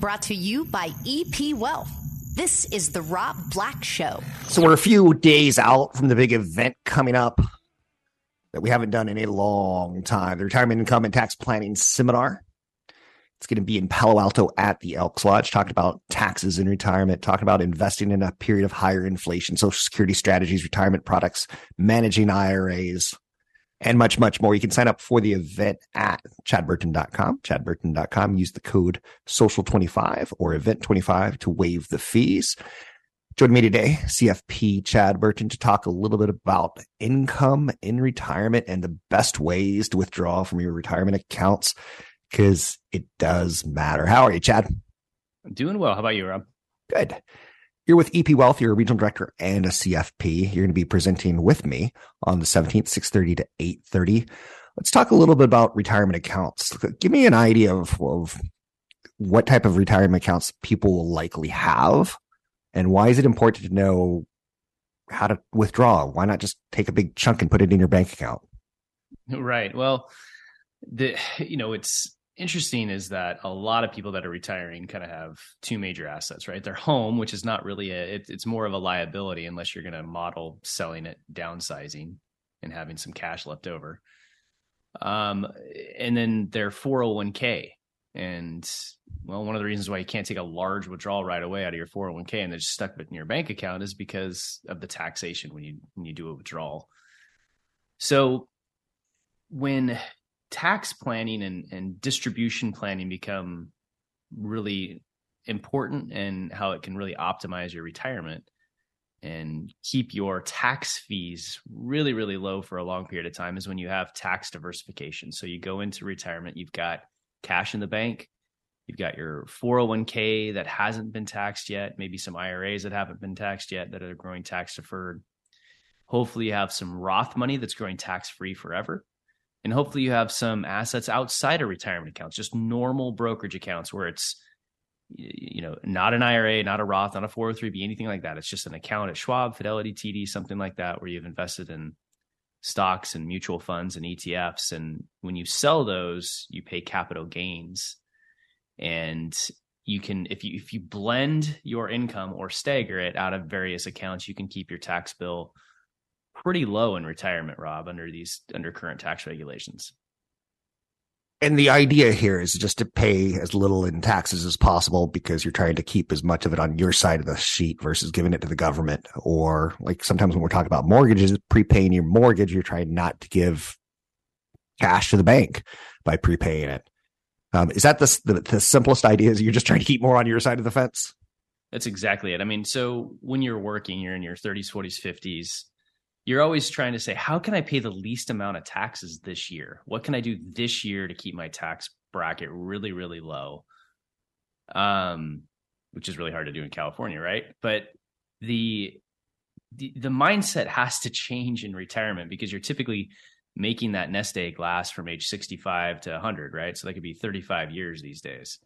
Brought to you by EP Wealth. This is the Rob Black Show. So we're a few days out from the big event coming up that we haven't done in a long time. The Retirement Income and Tax Planning Seminar. It's going to be in Palo Alto at the Elks Lodge, talking about taxes in retirement, talking about investing in a period of higher inflation, social security strategies, retirement products, managing IRAs, and much, much more. You can sign up for the event at chadburton.com, chadburton.com. Use the code social25 or event25 to waive the fees. Joining me today, CFP Chad Burton, to talk a little bit about income in retirement and the best ways to withdraw from your retirement accounts because it does matter. How are you, Chad? I'm doing well. How about you, Rob? Good. You're with EP Wealth. You're a regional director and a CFP. You're going to be presenting with me on the 17th, 6:30 to 8:30. Let's talk a little bit about retirement accounts. Give me an idea of, of what type of retirement accounts people will likely have, and why is it important to know how to withdraw? Why not just take a big chunk and put it in your bank account? Right. Well, the you know it's interesting is that a lot of people that are retiring kind of have two major assets, right? Their home, which is not really a, it, it's more of a liability unless you're going to model selling it, downsizing, and having some cash left over. Um, and then their 401k. And well, one of the reasons why you can't take a large withdrawal right away out of your 401k and then just stuck in your bank account is because of the taxation when you when you do a withdrawal. So when tax planning and, and distribution planning become really important and how it can really optimize your retirement and keep your tax fees really really low for a long period of time is when you have tax diversification. So you go into retirement you've got cash in the bank you've got your 401k that hasn't been taxed yet maybe some iras that haven't been taxed yet that are growing tax deferred. Hopefully you have some roth money that's growing tax free forever and hopefully you have some assets outside of retirement accounts just normal brokerage accounts where it's you know not an ira not a roth not a 403b anything like that. It's just an account at schwab fidelity td something like that where you've invested in stocks and mutual funds and etfs and when you sell those you pay capital gains. And you can if you if you blend your income or stagger it out of various accounts you can keep your tax bill pretty low in retirement, Rob, under these under current tax regulations. And the idea here is just to pay as little in taxes as possible because you're trying to keep as much of it on your side of the sheet versus giving it to the government. Or like sometimes when we're talking about mortgages, prepaying your mortgage, you're trying not to give cash to the bank by prepaying it. Um, is that the, the, the simplest idea? Is you're just trying to keep more on your side of the fence? That's exactly it. I mean, so when you're working, you're in your 30s, 40s, 50s you're always trying to say, how can I pay the least amount of taxes this year? What can I do this year to keep my tax bracket really, really low? Um, which is really hard to do in California, right? But the the, the mindset has to change in retirement because you're typically making that nest egg last from age 65 to 100, right? So that could be 35 years these days.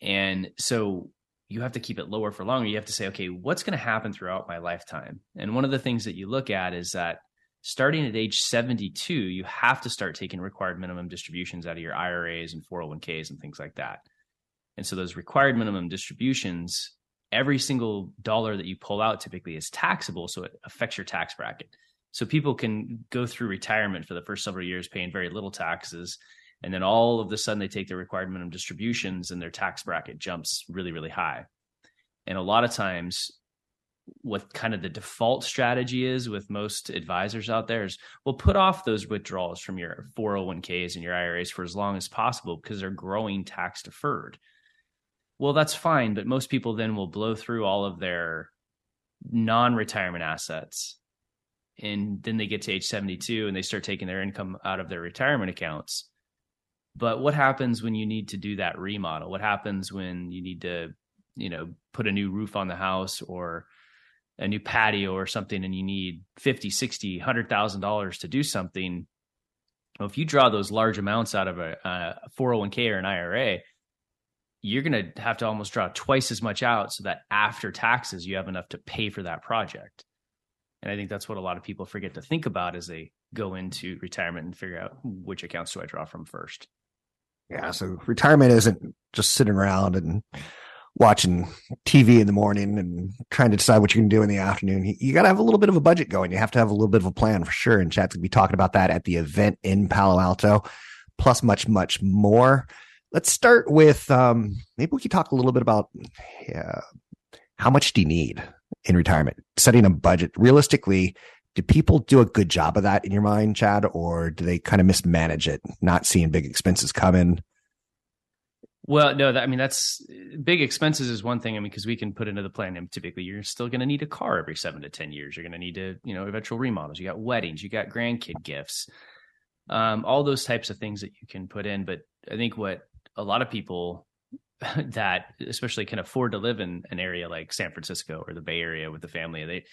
And so you have to keep it lower for longer. You have to say, okay, what's going to happen throughout my lifetime? And one of the things that you look at is that starting at age 72, you have to start taking required minimum distributions out of your IRAs and 401ks and things like that. And so those required minimum distributions, every single dollar that you pull out typically is taxable. So it affects your tax bracket. So people can go through retirement for the first several years paying very little taxes and then all of a the sudden they take their required minimum distributions and their tax bracket jumps really really high and a lot of times what kind of the default strategy is with most advisors out there is we'll put off those withdrawals from your 401ks and your IRAs for as long as possible because they're growing tax deferred. Well, that's fine, but most people then will blow through all of their non-retirement assets and then they get to age 72 and they start taking their income out of their retirement accounts But what happens when you need to do that remodel? What happens when you need to, you know, put a new roof on the house or a new patio or something and you need 50, 60, $100,000 to do something? Well, if you draw those large amounts out of a, a 401k or an IRA, you're going to have to almost draw twice as much out so that after taxes you have enough to pay for that project and i think that's what a lot of people forget to think about as they go into retirement and figure out which accounts do i draw from first yeah so retirement isn't just sitting around and watching tv in the morning and trying to decide what going to do in the afternoon. You, you got to have a little bit of a budget going. You have to have a little bit of a plan for sure and chad's going to be talking about that at the event in palo alto plus much much more. Let's start with um, maybe we could talk a little bit about uh, how much do you need in retirement? Setting a budget. Realistically do people do a good job of that in your mind chad or do they kind of mismanage it not seeing big expenses coming well no that, i mean that's big expenses is one thing i mean because we can put into the plan and typically you're still going to need a car every seven to ten years. You're going to need to you know eventual remodels. You got weddings you got grandkid gifts um, all those types of things that you can put in. But i think what a lot of people that especially can afford to live in an area like San Francisco or the Bay Area with the family, they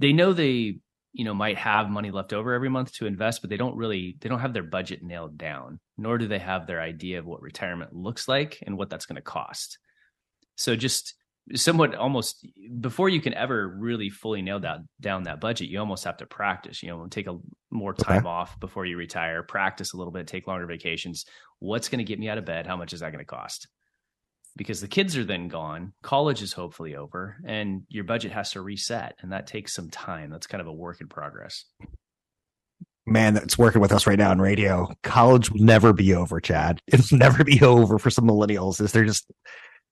they know they you know might have money left over every month to invest, but they don't really they don't have their budget nailed down, nor do they have their idea of what retirement looks like and what that's going to cost. So just somewhat almost before you can ever really fully nail that down that budget you almost have to practice you know take a more time okay. off before you retire practice a little bit take longer vacations what's going to get me out of bed how much is that going to cost because the kids are then gone college is hopefully over and your budget has to reset and that takes some time that's kind of a work in progress man that's working with us right now in radio college will never be over chad it'll never be over for some millennials is they're just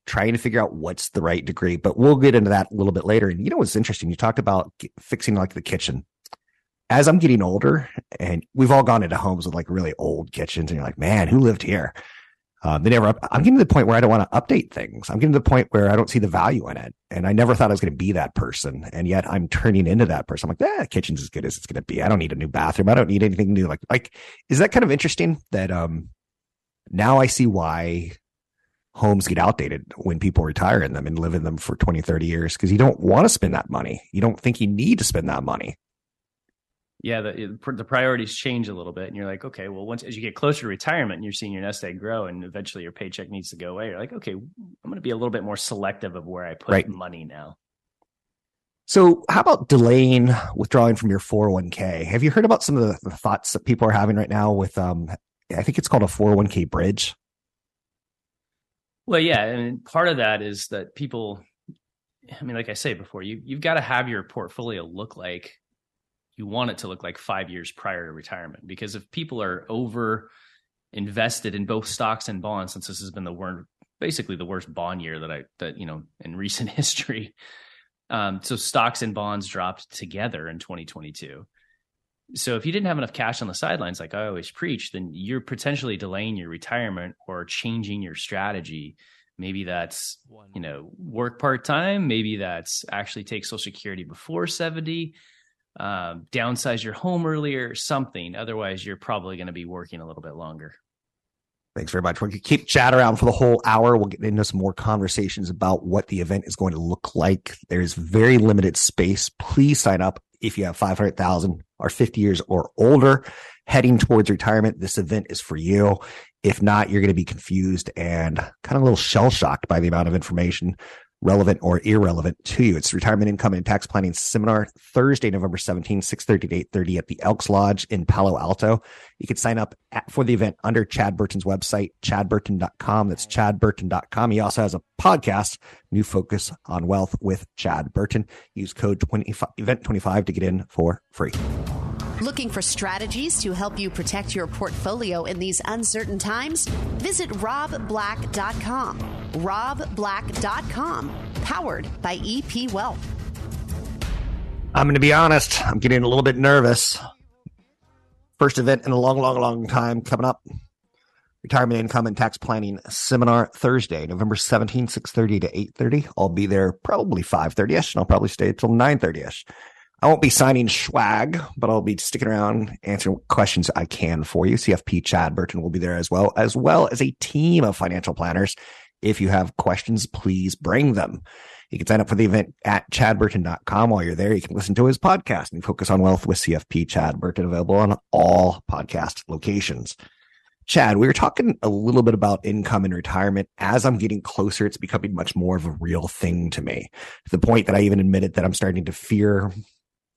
trying to figure out what's the right degree. But we'll get into that a little bit later. And you know what's interesting? You talked about fixing like the kitchen. As I'm getting older, and we've all gone into homes with like really old kitchens, and you're like, man, who lived here? Um, they never. I'm getting to the point where I don't want to update things. I'm getting to the point where I don't see the value in it, and I never thought I was going to be that person, and yet I'm turning into that person. I'm like, yeah, kitchen's as good as it's going to be. I don't need a new bathroom. I don't need anything new. Like, like, is that kind of interesting? That um, now I see why homes get outdated when people retire in them and live in them for 20, 30 years because you don't want to spend that money. You don't think you need to spend that money. Yeah, the, the priorities change a little bit, and you're like, okay, well, once as you get closer to retirement, and you're seeing your nest egg grow, and eventually your paycheck needs to go away. You're like, okay, I'm going to be a little bit more selective of where I put right. money now. So, how about delaying withdrawing from your 401k? Have you heard about some of the, the thoughts that people are having right now with, um, I think it's called a 401k bridge? Well, yeah, and part of that is that people I mean, like I say before, you you've got to have your portfolio look like you want it to look like five years prior to retirement. Because if people are over invested in both stocks and bonds, since this has been the worst, basically the worst bond year that I that you know in recent history. Um, so stocks and bonds dropped together in 2022. So if you didn't have enough cash on the sidelines, like I always preach, then you're potentially delaying your retirement or changing your strategy. Maybe that's you know work part time. Maybe that's actually take Social Security before seventy. Um, downsize your home earlier, something. Otherwise, you're probably going to be working a little bit longer. Thanks very much. We can keep Chad around for the whole hour. We'll get into some more conversations about what the event is going to look like. There's very limited space. Please sign up if you have 500,000 or 50 years or older heading towards retirement. This event is for you. If not, you're going to be confused and kind of a little shell shocked by the amount of information relevant or irrelevant to you. It's retirement income and tax planning seminar Thursday, November 17, 6:30 to 8:30 at the Elks Lodge in Palo Alto. You can sign up at, for the event under Chad Burton's website, chadburton.com. That's chadburton.com. He also has a podcast, New Focus on Wealth with Chad Burton. Use code 25, event 25 to get in for free. Looking for strategies to help you protect your portfolio in these uncertain times? Visit robblack.com. robblack.com, powered by EP Wealth. I'm going to be honest, I'm getting a little bit nervous. First event in a long, long, long time coming up. Retirement Income and Tax Planning Seminar Thursday, November 17, 6.30 to 8.30. I'll be there probably 5.30ish, and I'll probably stay until 9.30ish. I won't be signing swag, but I'll be sticking around answering questions I can for you. CFP Chad Burton will be there as well, as well as a team of financial planners. If you have questions, please bring them. You can sign up for the event at chadburton.com. While you're there, you can listen to his podcast and focus on wealth with CFP Chad Burton available on all podcast locations. Chad, we were talking a little bit about income and retirement. As I'm getting closer, it's becoming much more of a real thing to me to the point that I even admitted that I'm starting to fear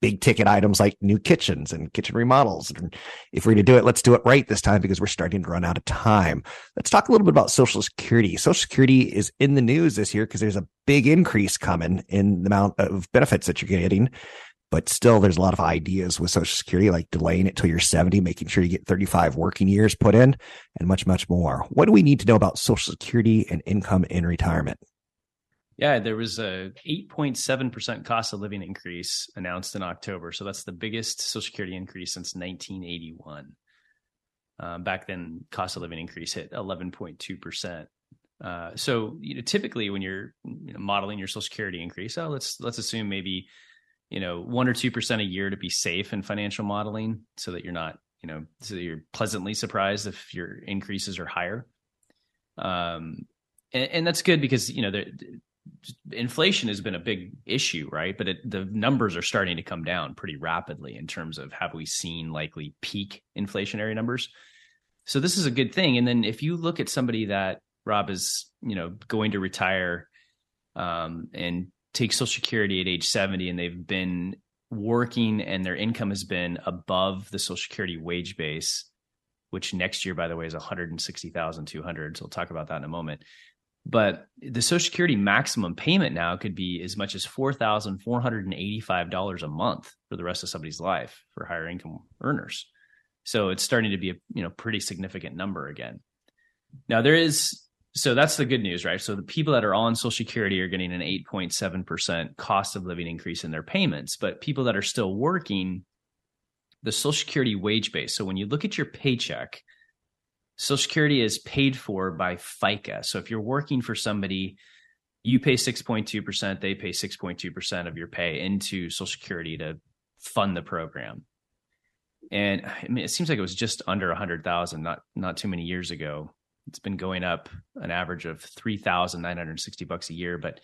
big ticket items like new kitchens and kitchen remodels. And if we're going to do it, let's do it right this time because we're starting to run out of time. Let's talk a little bit about Social Security. Social Security is in the news this year because there's a big increase coming in the amount of benefits that you're getting. But still, there's a lot of ideas with Social Security, like delaying it till you're 70, making sure you get 35 working years put in, and much, much more. What do we need to know about Social Security and income in retirement? Yeah, there was a 8.7% cost of living increase announced in October. So that's the biggest Social Security increase since 1981. Um, back then, cost of living increase hit 11.2%. Uh, so you know, typically when you're you know, modeling your Social Security increase, oh, let's let's assume maybe you know one or two percent a year to be safe in financial modeling, so that you're not you know so you're pleasantly surprised if your increases are higher. Um, and, and that's good because you know inflation has been a big issue, right? But it, the numbers are starting to come down pretty rapidly in terms of have we seen likely peak inflationary numbers. So this is a good thing. And then if you look at somebody that Rob is, you know, going to retire um, and take Social Security at age 70 and they've been working and their income has been above the Social Security wage base, which next year, by the way, is 160,200. So we'll talk about that in a moment. But the Social Security maximum payment now could be as much as four thousand four hundred and eighty-five dollars a month for the rest of somebody's life for higher income earners. So it's starting to be a you know pretty significant number again. Now there is so that's the good news, right? So the people that are on Social Security are getting an 8.7% cost of living increase in their payments, but people that are still working, the Social Security wage base. So when you look at your paycheck, Social Security is paid for by FICA. So if you're working for somebody, you pay 6.2%, they pay 6.2% of your pay into Social Security to fund the program. And I mean, it seems like it was just under 100,000 not not too many years ago. It's been going up an average of 3,960 bucks a year, but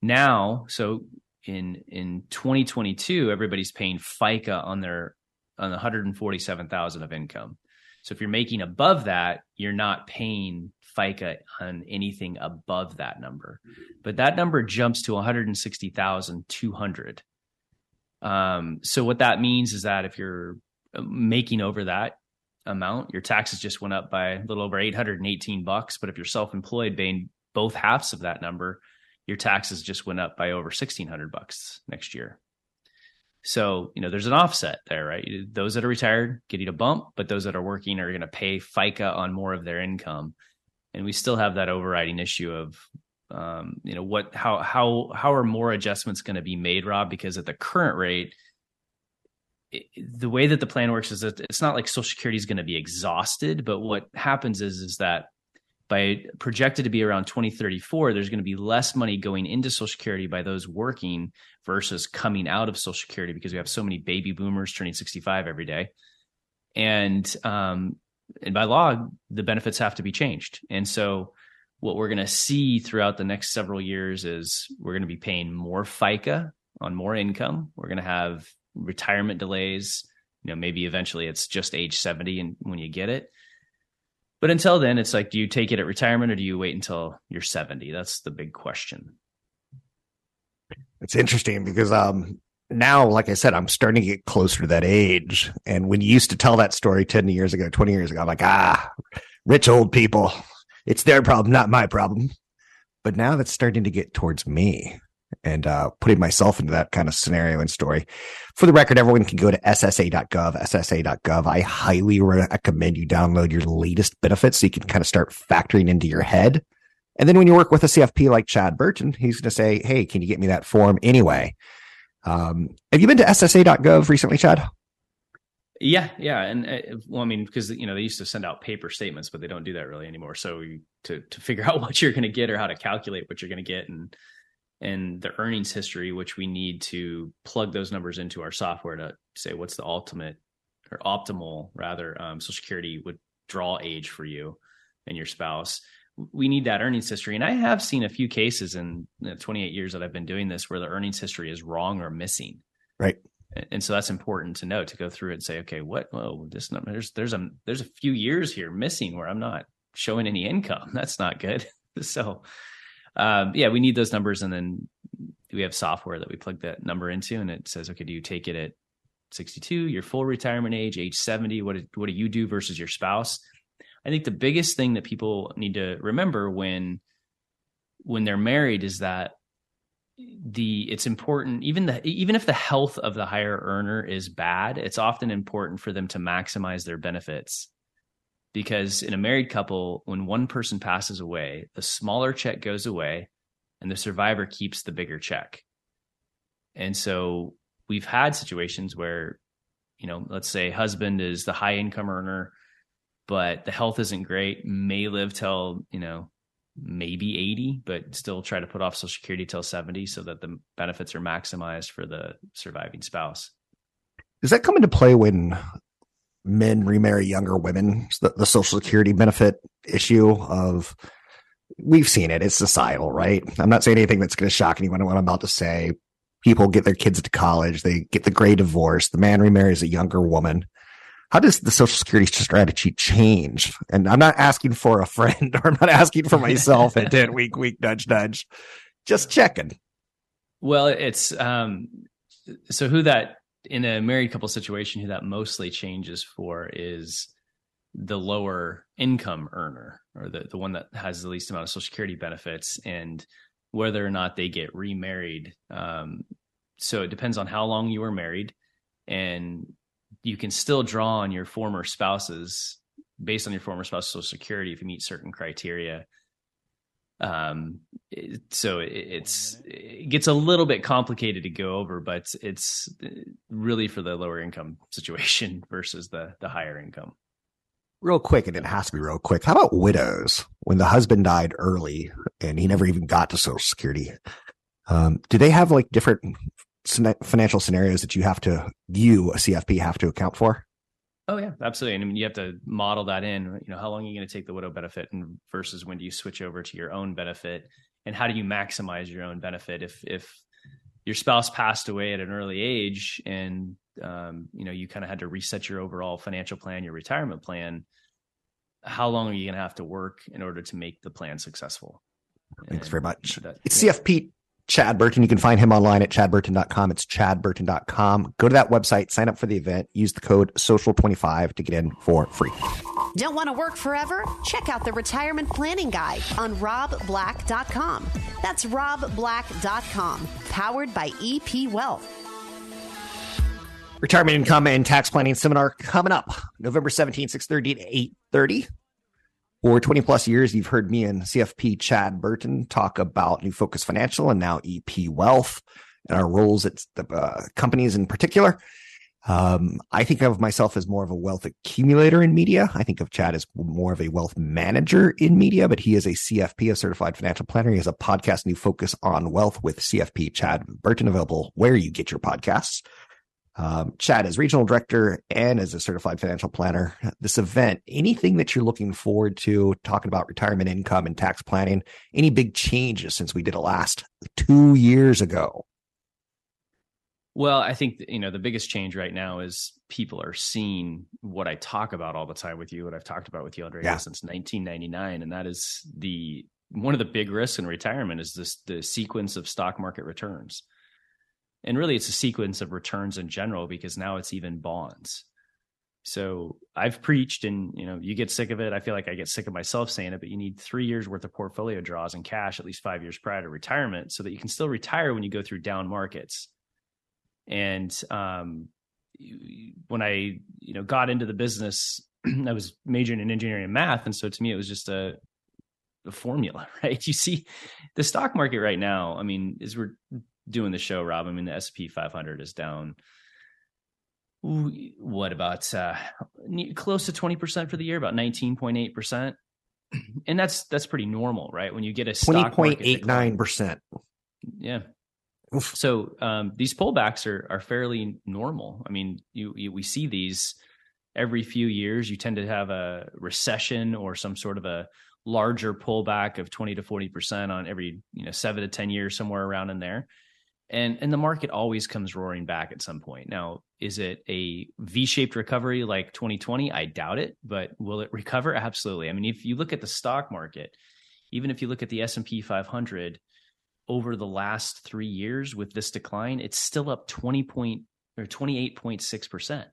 now, so in in 2022, everybody's paying FICA on their on 147,000 of income. So if you're making above that, you're not paying FICA on anything above that number. But that number jumps to 160,200. Um, so what that means is that if you're uh, making over that amount, your taxes just went up by a little over 818 bucks. But if you're self-employed, paying both halves of that number, your taxes just went up by over 1600 bucks next year. So, you know, there's an offset there, right? Those that are retired getting a bump, but those that are working are going to pay FICA on more of their income. And we still have that overriding issue of, um, you know, what, how, how, how are more adjustments going to be made, Rob? Because at the current rate, the way that the plan works is that it's not like Social Security is going to be exhausted, but what happens is, is that by projected to be around 2034, there's going to be less money going into Social Security by those working versus coming out of Social Security because we have so many baby boomers turning 65 every day. And um, and by law, the benefits have to be changed. And so what we're going to see throughout the next several years is we're going to be paying more FICA on more income. We're going to have retirement delays. You know, maybe eventually it's just age 70 and when you get it. But until then, it's like, do you take it at retirement or do you wait until you're 70? That's the big question. It's interesting because um, now, like I said, I'm starting to get closer to that age. And when you used to tell that story 10 years ago, 20 years ago, I'm like, ah, rich old people. It's their problem, not my problem. But now that's starting to get towards me and uh, putting myself into that kind of scenario and story. For the record, everyone can go to ssa.gov, ssa.gov. I highly recommend you download your latest benefits so you can kind of start factoring into your head. And then when you work with a CFP like Chad Burton, he's going to say, Hey, can you get me that form anyway? Um, have you been to ssa.gov recently, Chad? Yeah, yeah, and uh, well, I mean, because you know they used to send out paper statements, but they don't do that really anymore. So to to figure out what you're going to get or how to calculate what you're going to get and and the earnings history, which we need to plug those numbers into our software to say what's the ultimate or optimal rather um, Social Security withdrawal age for you and your spouse. We need that earnings history, and I have seen a few cases in the 28 years that I've been doing this where the earnings history is wrong or missing. Right. And so that's important to know to go through and say, okay, what? Oh, this number, there's there's a there's a few years here missing where I'm not showing any income. That's not good. so um, yeah, we need those numbers, and then we have software that we plug that number into, and it says, okay, do you take it at 62, your full retirement age, age 70? What what do you do versus your spouse? I think the biggest thing that people need to remember when when they're married is that the it's important even the even if the health of the higher earner is bad it's often important for them to maximize their benefits because in a married couple, when one person passes away, the smaller check goes away and the survivor keeps the bigger check. And so we've had situations where, you know, let's say husband is the high income earner, but the health isn't great, may live till, you know, maybe 80, but still try to put off Social Security till 70 so that the benefits are maximized for the surviving spouse. Does that come into play when men remarry younger women, the, the social security benefit issue of we've seen it. It's societal, right? I'm not saying anything that's going to shock anyone. What I'm about to say, people get their kids to college, they get the gray divorce. The man remarries a younger woman. How does the social security strategy change? And I'm not asking for a friend or I'm not asking for myself at 10 week, week, nudge, nudge. Just checking. Well, it's, um, so who that in a married couple situation, who that mostly changes for is the lower income earner or the, the one that has the least amount of social security benefits and whether or not they get remarried. Um, so it depends on how long you were married and you can still draw on your former spouses based on your former spouse's social security if you meet certain criteria um so it's it gets a little bit complicated to go over but it's really for the lower income situation versus the the higher income. Real quick and it has to be real quick. How about widows? When the husband died early and he never even got to social security um do they have like different financial scenarios that you have to you a cfp have to account for Oh yeah, absolutely. And I mean, you have to model that in. You know, how long are you going to take the widow benefit, and versus when do you switch over to your own benefit, and how do you maximize your own benefit if if your spouse passed away at an early age, and um, you know you kind of had to reset your overall financial plan, your retirement plan. How long are you going to have to work in order to make the plan successful? Thanks and very much. That, it's yeah. CFP Chad Burton. You can find him online at chadburton.com. It's chadburton.com. Go to that website, sign up for the event, use the code social25 to get in for free. Don't want to work forever? Check out the retirement planning guide on robblack.com. That's robblack.com, powered by EP Wealth. Retirement income and tax planning seminar coming up November 17th, 6:30 to 8:30. For 20 plus years, you've heard me and CFP Chad Burton talk about New Focus Financial and now EP Wealth and our roles at the uh, companies in particular. Um, I think of myself as more of a wealth accumulator in media. I think of Chad as more of a wealth manager in media, but he is a CFP, a certified financial planner. He has a podcast, New Focus on Wealth with CFP Chad Burton, available where you get your podcasts. Um, Chad is regional director and as a certified financial planner. This event, anything that you're looking forward to talking about retirement income and tax planning, any big changes since we did it last two years ago? Well, I think you know the biggest change right now is people are seeing what I talk about all the time with you, what I've talked about with you already yeah. since 1999, and that is the one of the big risks in retirement is this the sequence of stock market returns and really it's a sequence of returns in general because now it's even bonds. So i've preached and you know you get sick of it. I feel like i get sick of myself saying it but you need three years worth of portfolio draws in cash at least five years prior to retirement so that you can still retire when you go through down markets. And um, when i you know got into the business i was majoring in engineering and math. And so to me it was just a, a formula right? You see the stock market right now i mean is we're doing the show, Rob. I mean, the SP 500 is down. What about uh, close to 20% for the year, about 19.8%. And that's that's pretty normal, right? When you get a stock 20.89%. Yeah. So um, these pullbacks are are fairly normal. I mean, you, you we see these every few years. You tend to have a recession or some sort of a larger pullback of 20 to 40% on every, you know, 7 to 10 years somewhere around in there. And and the market always comes roaring back at some point. Now, is it a V-shaped recovery like 2020? I doubt it, but will it recover? Absolutely. I mean, if you look at the stock market, even if you look at the S&P 500 over the last 3 years with this decline, it's still up 20 point or 28.6%.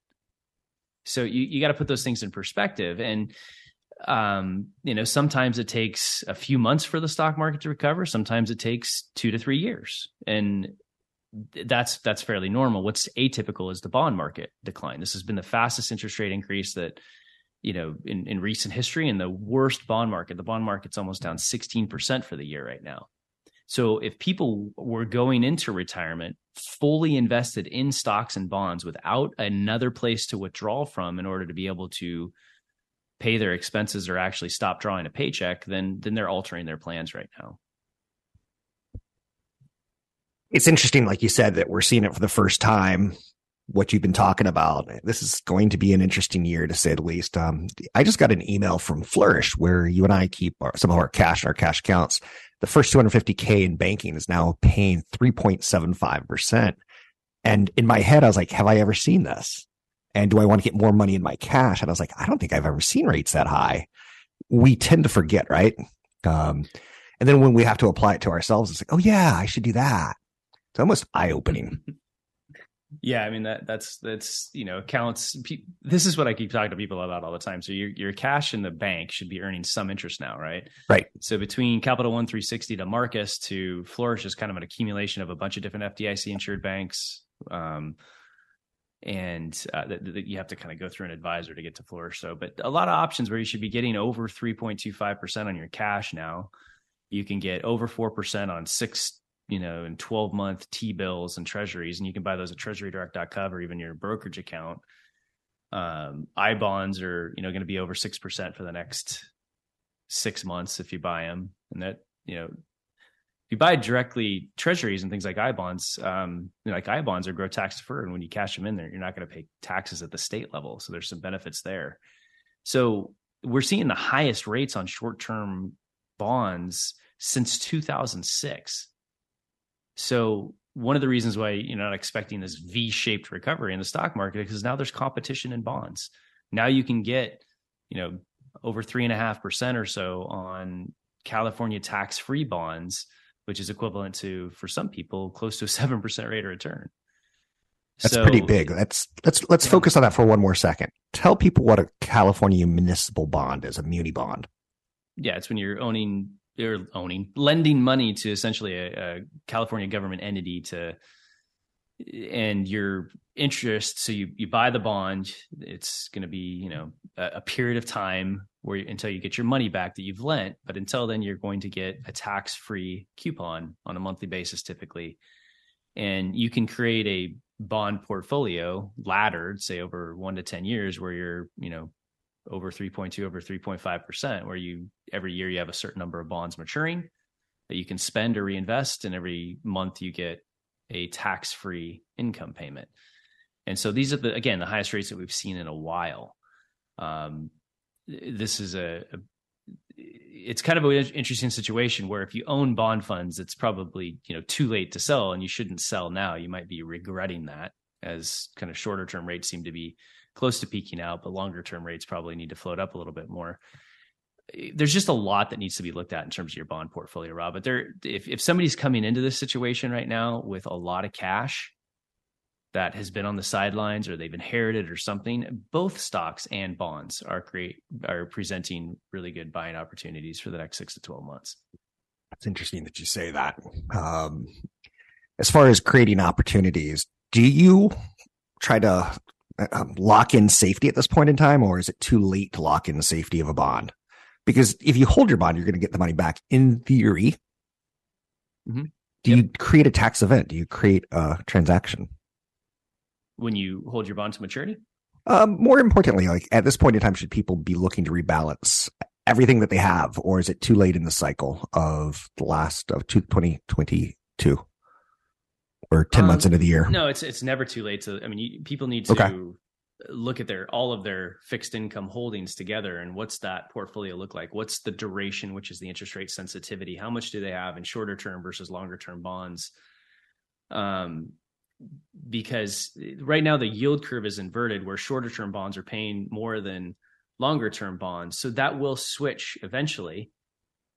So you you got to put those things in perspective and um, you know, sometimes it takes a few months for the stock market to recover. Sometimes it takes two to three years, and that's that's fairly normal. What's atypical is the bond market decline. This has been the fastest interest rate increase that you know in, in recent history, and the worst bond market. The bond market's almost down sixteen percent for the year right now. So if people were going into retirement fully invested in stocks and bonds without another place to withdraw from in order to be able to pay their expenses or actually stop drawing a paycheck, then then they're altering their plans right now. It's interesting, like you said, that we're seeing it for the first time. What you've been talking about. This is going to be an interesting year to say the least. Um, I just got an email from Flourish where you and I keep our, some of our cash and our cash accounts the first 250K in banking is now paying 3.75%. And in my head, I was like, have I ever seen this? And do I want to get more money in my cash? And I was like, I don't think I've ever seen rates that high. We tend to forget, right? Um, and then when we have to apply it to ourselves, it's like, oh yeah, I should do that. It's almost eye opening. Yeah, I mean that that's that's you know accounts. This is what I keep talking to people about all the time. So your your cash in the bank should be earning some interest now, right? Right. So between Capital One 360 to Marcus to Flourish is kind of an accumulation of a bunch of different FDIC insured banks. Um, and uh, that, that you have to kind of go through an advisor to get to Flourish. So, but a lot of options where you should be getting over 3.25% on your cash now. You can get over 4% on six you know, in 12 month T bills and treasuries, and you can buy those at treasurydirect.gov or even your brokerage account. Um, I bonds are, you know, going to be over 6% for the next six months if you buy them. And that, you know, if you buy directly treasuries and things like I bonds, um, you know, like I bonds are grow tax deferred. And when you cash them in there, you're not going to pay taxes at the state level. So there's some benefits there. So we're seeing the highest rates on short term bonds since 2006. So one of the reasons why you're not expecting this V-shaped recovery in the stock market is because now there's competition in bonds. Now you can get, you know, over three and a half percent or so on California tax-free bonds, which is equivalent to, for some people, close to a seven percent rate of return. That's so, pretty big. Let's let's let's yeah. focus on that for one more second. Tell people what a California municipal bond is, a muni bond. Yeah, it's when you're owning or owning lending money to essentially a, a California government entity to and your interest so you you buy the bond it's going to be you know a, a, period of time where until you get your money back that you've lent but until then you're going to get a tax free coupon on a monthly basis typically. And you can create a bond portfolio laddered say over 1 to 10 years where you're you know over 3.2 over 3.5% where you every year you have a certain number of bonds maturing that you can spend or reinvest and every month you get a tax-free income payment. And so these are the again the highest rates that we've seen in a while. Um, this is a, a it's kind of an interesting situation where if you own bond funds it's probably you know too late to sell and you shouldn't sell now. You might be regretting that as kind of shorter term rates seem to be close to peaking out, but longer term rates probably need to float up a little bit more. There's just a lot that needs to be looked at in terms of your bond portfolio, Rob. But there, if if somebody's coming into this situation right now with a lot of cash that has been on the sidelines or they've inherited or something, both stocks and bonds are great are presenting really good buying opportunities for the next six to twelve months. That's interesting that you say that. Um, as far as creating opportunities, do you try to um, lock in safety at this point in time, or is it too late to lock in the safety of a bond? Because if you hold your bond, you're going to get the money back in theory. Mm-hmm. Do yep. you create a tax event? Do you create a transaction? When you hold your bond to maturity? Um, more importantly, like at this point in time, should people be looking to rebalance everything that they have, or is it too late in the cycle of the last of 2022? Or 10 Um, months into the year? No, it's it's never too late to. I mean, you, people need to Okay. look at their all of their fixed income holdings together and what's that portfolio look like? What's the duration, which is the interest rate sensitivity? How much do they have in shorter term versus longer term bonds? Um, because right now the yield curve is inverted, where shorter term bonds are paying more than longer term bonds. So that will switch eventually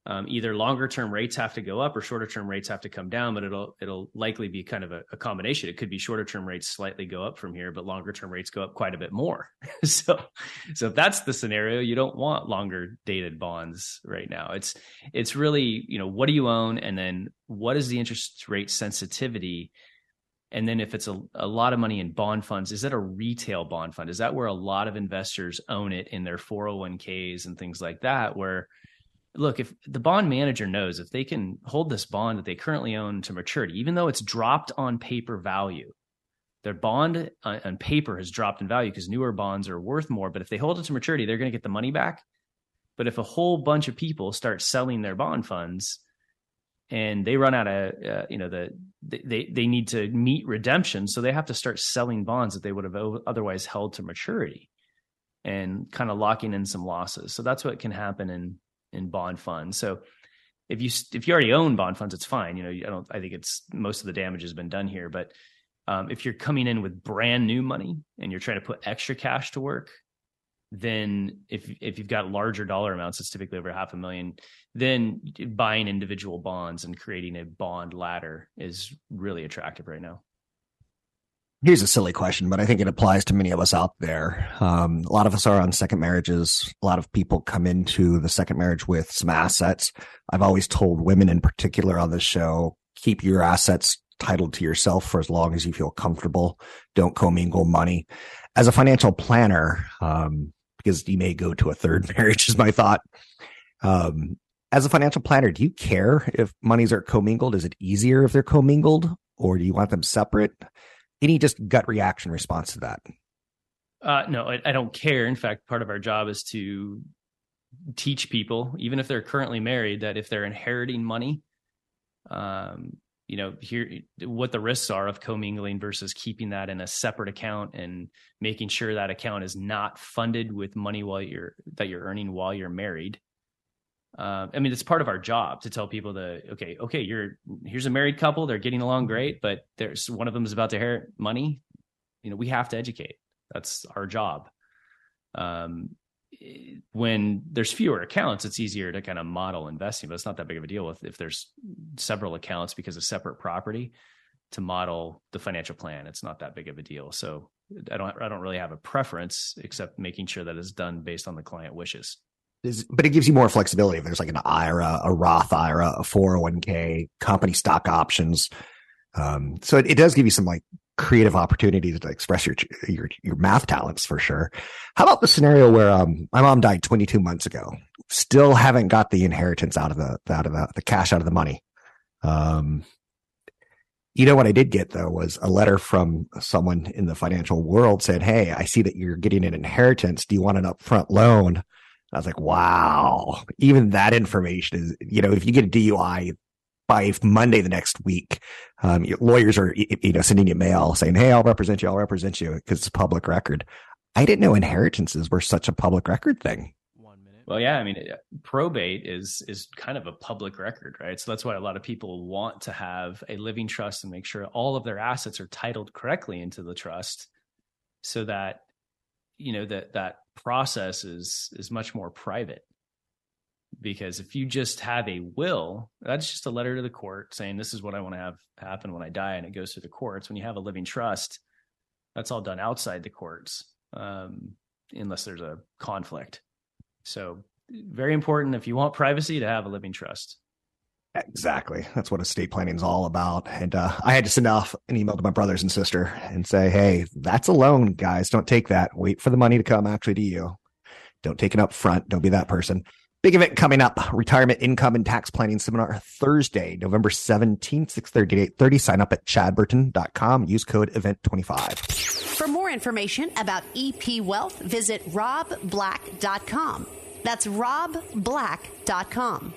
um, either longer term rates have to go up or shorter term rates have to come down but it'll it'll likely be kind of a, a combination. It could be shorter term rates slightly go up from here but longer term rates go up quite a bit more. So so if that's the scenario. You don't want longer dated bonds right now. It's it's really you know what do you own? And then what is the interest rate sensitivity? And then if it's a, a lot of money in bond funds is that a retail bond fund? Is that where a lot of investors own it in their 401ks and things like that where look, if the bond manager knows if they can hold this bond that they currently own to maturity, even though it's dropped on paper value, their bond on, on paper has dropped in value because newer bonds are worth more. But if they hold it to maturity, they're going to get the money back. But if a whole bunch of people start selling their bond funds and they run out of, uh, you know, the they they need to meet redemption, so they have to start selling bonds that they would have otherwise held to maturity, and kind of locking in some losses. So that's what can happen in in bond funds. So if you if you already own bond funds, it's fine. You know, I don't. I think it's most of the damage has been done here. But um, if you're coming in with brand new money and you're trying to put extra cash to work, then if if you've got larger dollar amounts, it's typically over half a million. Then buying individual bonds and creating a bond ladder is really attractive right now. Here's a silly question, but I think it applies to many of us out there. Um, a lot of us are on second marriages. A lot of people come into the second marriage with some assets. I've always told women in particular on this show, keep your assets titled to yourself for as long as you feel comfortable. Don't commingle money. As a financial planner, um, because you may go to a third marriage is my thought. Um, as a financial planner, do you care if monies are commingled? Is it easier if they're commingled or do you want them separate? Any just gut reaction response to that? Uh, no, I, I, don't care. In fact, part of our job is to teach people, even if they're currently married, that if they're inheriting money, um, you know, here what the risks are of commingling versus keeping that in a separate account and making sure that account is not funded with money while you're that you're earning while you're married. Uh, I mean, it's part of our job to tell people that okay, okay, you're here's a married couple, they're getting along great, but there's one of them is about to inherit money. You know, we have to educate. That's our job. Um, when there's fewer accounts, it's easier to kind of model investing, but it's not that big of a deal with if there's several accounts because of separate property to model the financial plan. It's not that big of a deal. So I don't I don't really have a preference except making sure that it's done based on the client wishes is, but it gives you more flexibility. If there's like an IRA, a Roth IRA, a 401k, company stock options. Um, so it, it does give you some like creative opportunities to express your, your, your math talents for sure. How about the scenario where, um, my mom died 22 months ago, still haven't got the inheritance out of the, out of the, the cash out of the money. Um, you know what I did get though was a letter from someone in the financial world said, Hey, I see that you're getting an inheritance. Do you want an upfront loan? I was like, wow, even that information is, you know, if you get a DUI by Monday the next week, um, lawyers are, you know, sending you mail saying, Hey, I'll represent you. I'll represent you because it's public record. I didn't know inheritances were such a public record thing. One minute. Well, yeah, I mean, probate is is kind of a public record, right? So that's why a lot of people want to have a living trust and make sure all of their assets are titled correctly into the trust, so that you know that that process is is much more private. Because if you just have a will that's just a letter to the court saying this is what i want to have happen when i die and it goes through the courts. When you have a living trust that's all done outside the courts um, unless there's a conflict. So very important if you want privacy to have a living trust Exactly. That's what estate planning is all about. And uh, I had to send off an email to my brothers and sister and say, hey, that's a loan, guys. Don't take that. Wait for the money to come actually to you. Don't take it up front. Don't be that person. Big event coming up, retirement income and tax planning seminar Thursday, November 17th, 6.30 to 8.30. Sign up at chadburton.com. Use code event25. For more information about EP Wealth, visit robblack.com. That's robblack.com.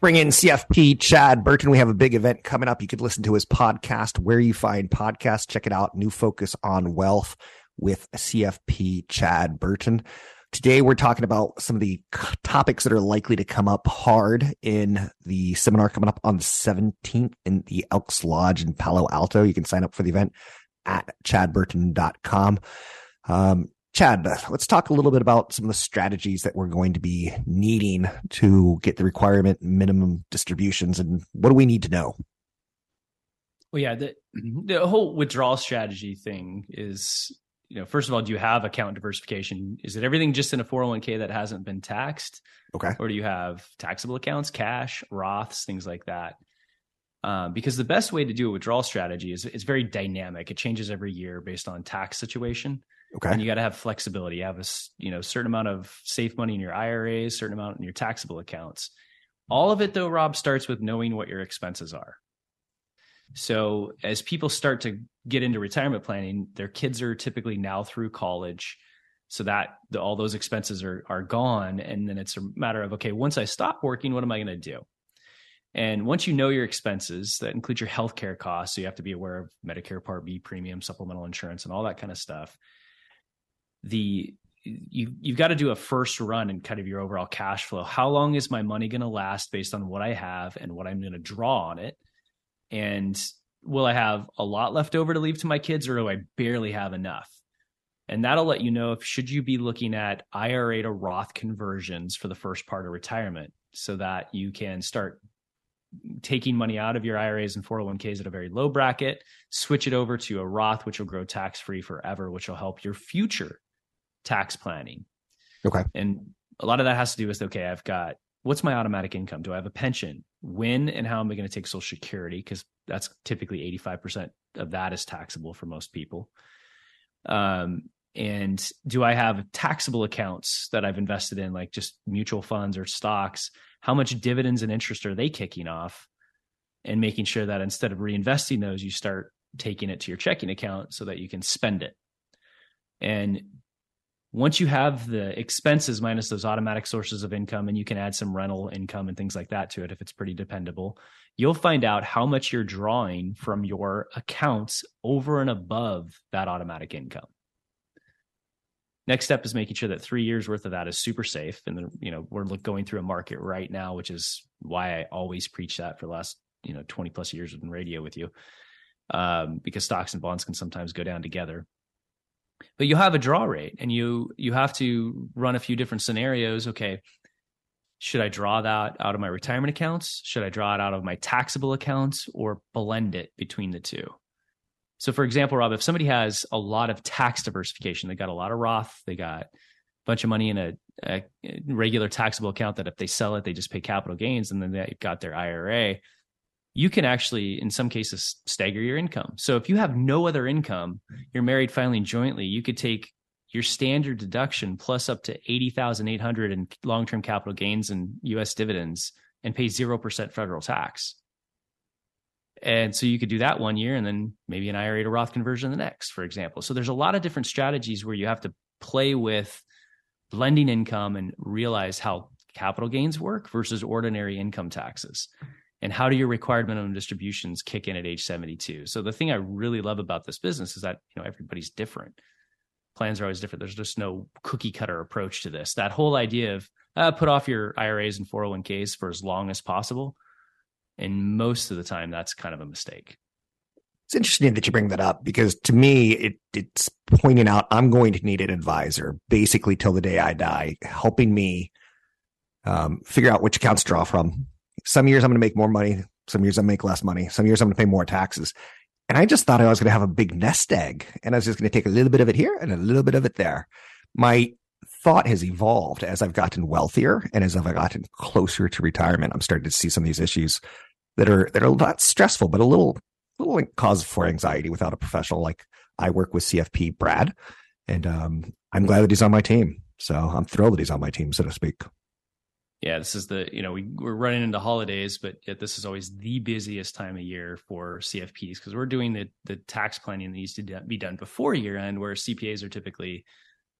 Bring in CFP Chad Burton. We have a big event coming up. You could listen to his podcast where you find podcasts. Check it out. New focus on wealth with CFP Chad Burton. Today, we're talking about some of the topics that are likely to come up hard in the seminar coming up on the 17th in the Elks Lodge in Palo Alto. You can sign up for the event at chadburton.com. Um, Chad, let's talk a little bit about some of the strategies that we're going to be needing to get the requirement minimum distributions and what do we need to know? Well, yeah, the the whole withdrawal strategy thing is, you know, first of all, do you have account diversification? Is it everything just in a 401k that hasn't been taxed? Okay. Or do you have taxable accounts, cash, Roths, things like that? Um, because the best way to do a withdrawal strategy is it's very dynamic. It changes every year based on tax situation. Okay. And you got to have flexibility. You have a you know certain amount of safe money in your IRAs, certain amount in your taxable accounts. All of it though, Rob, starts with knowing what your expenses are. So as people start to get into retirement planning, their kids are typically now through college. So that the, all those expenses are are gone, and then it's a matter of okay, once I stop working, what am I going to do? And once you know your expenses, that includes your healthcare costs, so you have to be aware of Medicare Part B premium, supplemental insurance, and all that kind of stuff the you you've got to do a first run and kind of your overall cash flow. How long is my money going to last based on what I have and what I'm going to draw on it? And will I have a lot left over to leave to my kids or do I barely have enough? And that'll let you know if should you be looking at IRA to Roth conversions for the first part of retirement so that you can start taking money out of your IRAs and 401ks at a very low bracket, switch it over to a Roth which will grow tax free forever, which will help your future tax planning. Okay. And a lot of that has to do with okay, I've got what's my automatic income? Do I have a pension? When and how am I going to take Social Security? Because that's typically 85% of that is taxable for most people. Um, and do I have taxable accounts that I've invested in, like just mutual funds or stocks? How much dividends and interest are they kicking off? And making sure that instead of reinvesting those, you start taking it to your checking account so that you can spend it. And once you have the expenses minus those automatic sources of income and you can add some rental income and things like that to it if it's pretty dependable you'll find out how much you're drawing from your accounts over and above that automatic income. Next step is making sure that three years worth of that is super safe. And then you know we're going through a market right now which is why i always preach that for the last you know 20 plus years in radio with you um, because stocks and bonds can sometimes go down together but you have a draw rate and you you have to run a few different scenarios. Okay should i draw that out of my retirement accounts? Should i draw it out of my taxable accounts or blend it between the two? So for example rob if somebody has a lot of tax diversification they got a lot of roth they got a bunch of money in a, a regular taxable account that if they sell it they just pay capital gains and then they've got their ira you can actually, in some cases, stagger your income. So if you have no other income, you're married filing jointly, you could take your standard deduction plus up to 80,800 in long-term capital gains and US dividends and pay 0% federal tax. And so you could do that one year and then maybe an IRA to Roth conversion the next, for example. So there's a lot of different strategies where you have to play with blending income and realize how capital gains work versus ordinary income taxes and how do your required minimum distributions kick in at age 72 so the thing i really love about this business is that you know everybody's different. Plans are always different. There's just no cookie cutter approach to this. That whole idea of uh, put off your iras and 401ks for as long as possible and most of the time that's kind of a mistake. It's interesting that you bring that up because to me it it's pointing out i'm going to need an advisor basically till the day i die helping me um, figure out which accounts to draw from some years I'm going to make more money. Some years I make less money. Some years I'm going to pay more taxes. And I just thought I was going to have a big nest egg and I was just going to take a little bit of it here and a little bit of it there. My thought has evolved as I've gotten wealthier and as I've gotten closer to retirement. I'm starting to see some of these issues that are, that are not stressful, but a little, little cause for anxiety without a professional. Like I work with CFP Brad and, um, I'm glad that he's on my team. So I'm thrilled that he's on my team, so to speak yeah, this is the you know we we're running into holidays, but this is always the busiest time of year for CFPs because we're doing the the tax planning that needs to be done before year end, where CPAs are typically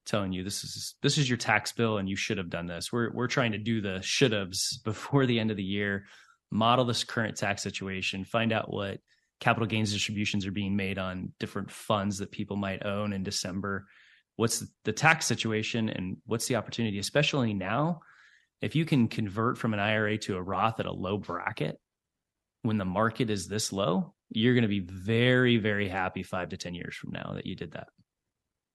telling you this is this is your tax bill and you should have done this. We're we're trying to do the should haves before the end of the year, model this current tax situation, find out what capital gains distributions are being made on different funds that people might own in December. What's the tax situation and what's the opportunity, especially now? If you can convert from an IRA to a Roth at a low bracket when the market is this low, you're going to be very, very happy five to 10 years from now that you did that.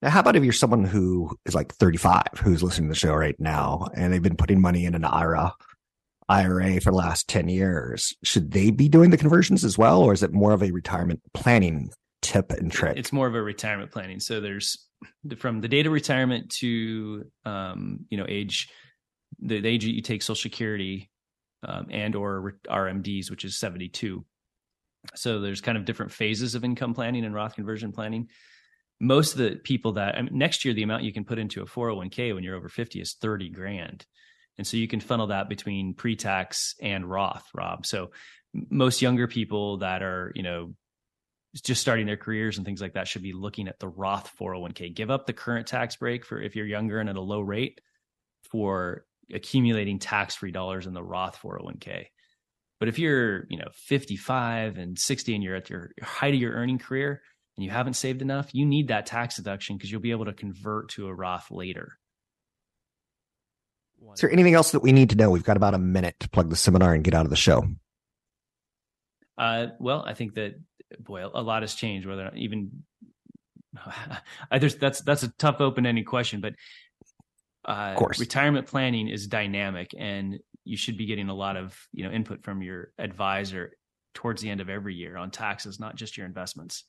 Now, how about if you're someone who is like 35 who's listening to the show right now and they've been putting money in an IRA, IRA for the last 10 years? Should they be doing the conversions as well? Or is it more of a retirement planning tip and trick? It's more of a retirement planning. So there's from the date of retirement to, um, you know, age, the, the age you take social security um, and or RMDs, which is 72. So there's kind of different phases of income planning and Roth conversion planning. Most of the people that I mean, next year the amount you can put into a 401k when you're over 50 is 30 grand. And so you can funnel that between pre-tax and roth rob. So most younger people that are you know just starting their careers and things like that should be looking at the roth 401k give up the current tax break for if you're younger and at a low rate for accumulating tax-free dollars in the roth 401k but if you're you know 55 and 60 and you're at your height of your earning career and you haven't saved enough, you need that tax deduction because you'll be able to convert to a Roth later. Is there anything else that we need to know? We've got about a minute to plug the seminar and get out of the show. Uh, well, I think that boy, a lot has changed. Whether even there's that's that's a tough open-ended question, but uh, of course, retirement planning is dynamic, and you should be getting a lot of you know input from your advisor towards the end of every year on taxes, not just your investments.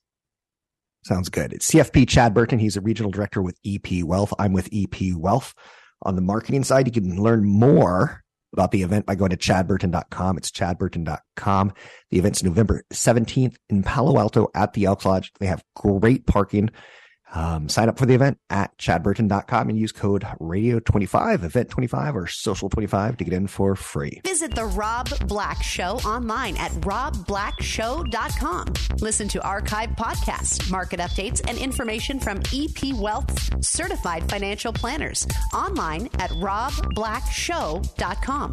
Sounds good. It's CFP Chad Burton. He's a regional director with EP Wealth. I'm with EP Wealth. On the marketing side, you can learn more about the event by going to chadburton.com. It's chadburton.com. The event's November 17th in Palo Alto at the Elks Lodge. They have great parking. Um, sign up for the event at chadburton.com and use code radio25, event25 or social25 to get in for free. Visit the Rob Black Show online at robblackshow.com. Listen to archive podcasts, market updates, and information from EP Wealth's certified financial planners online at robblackshow.com.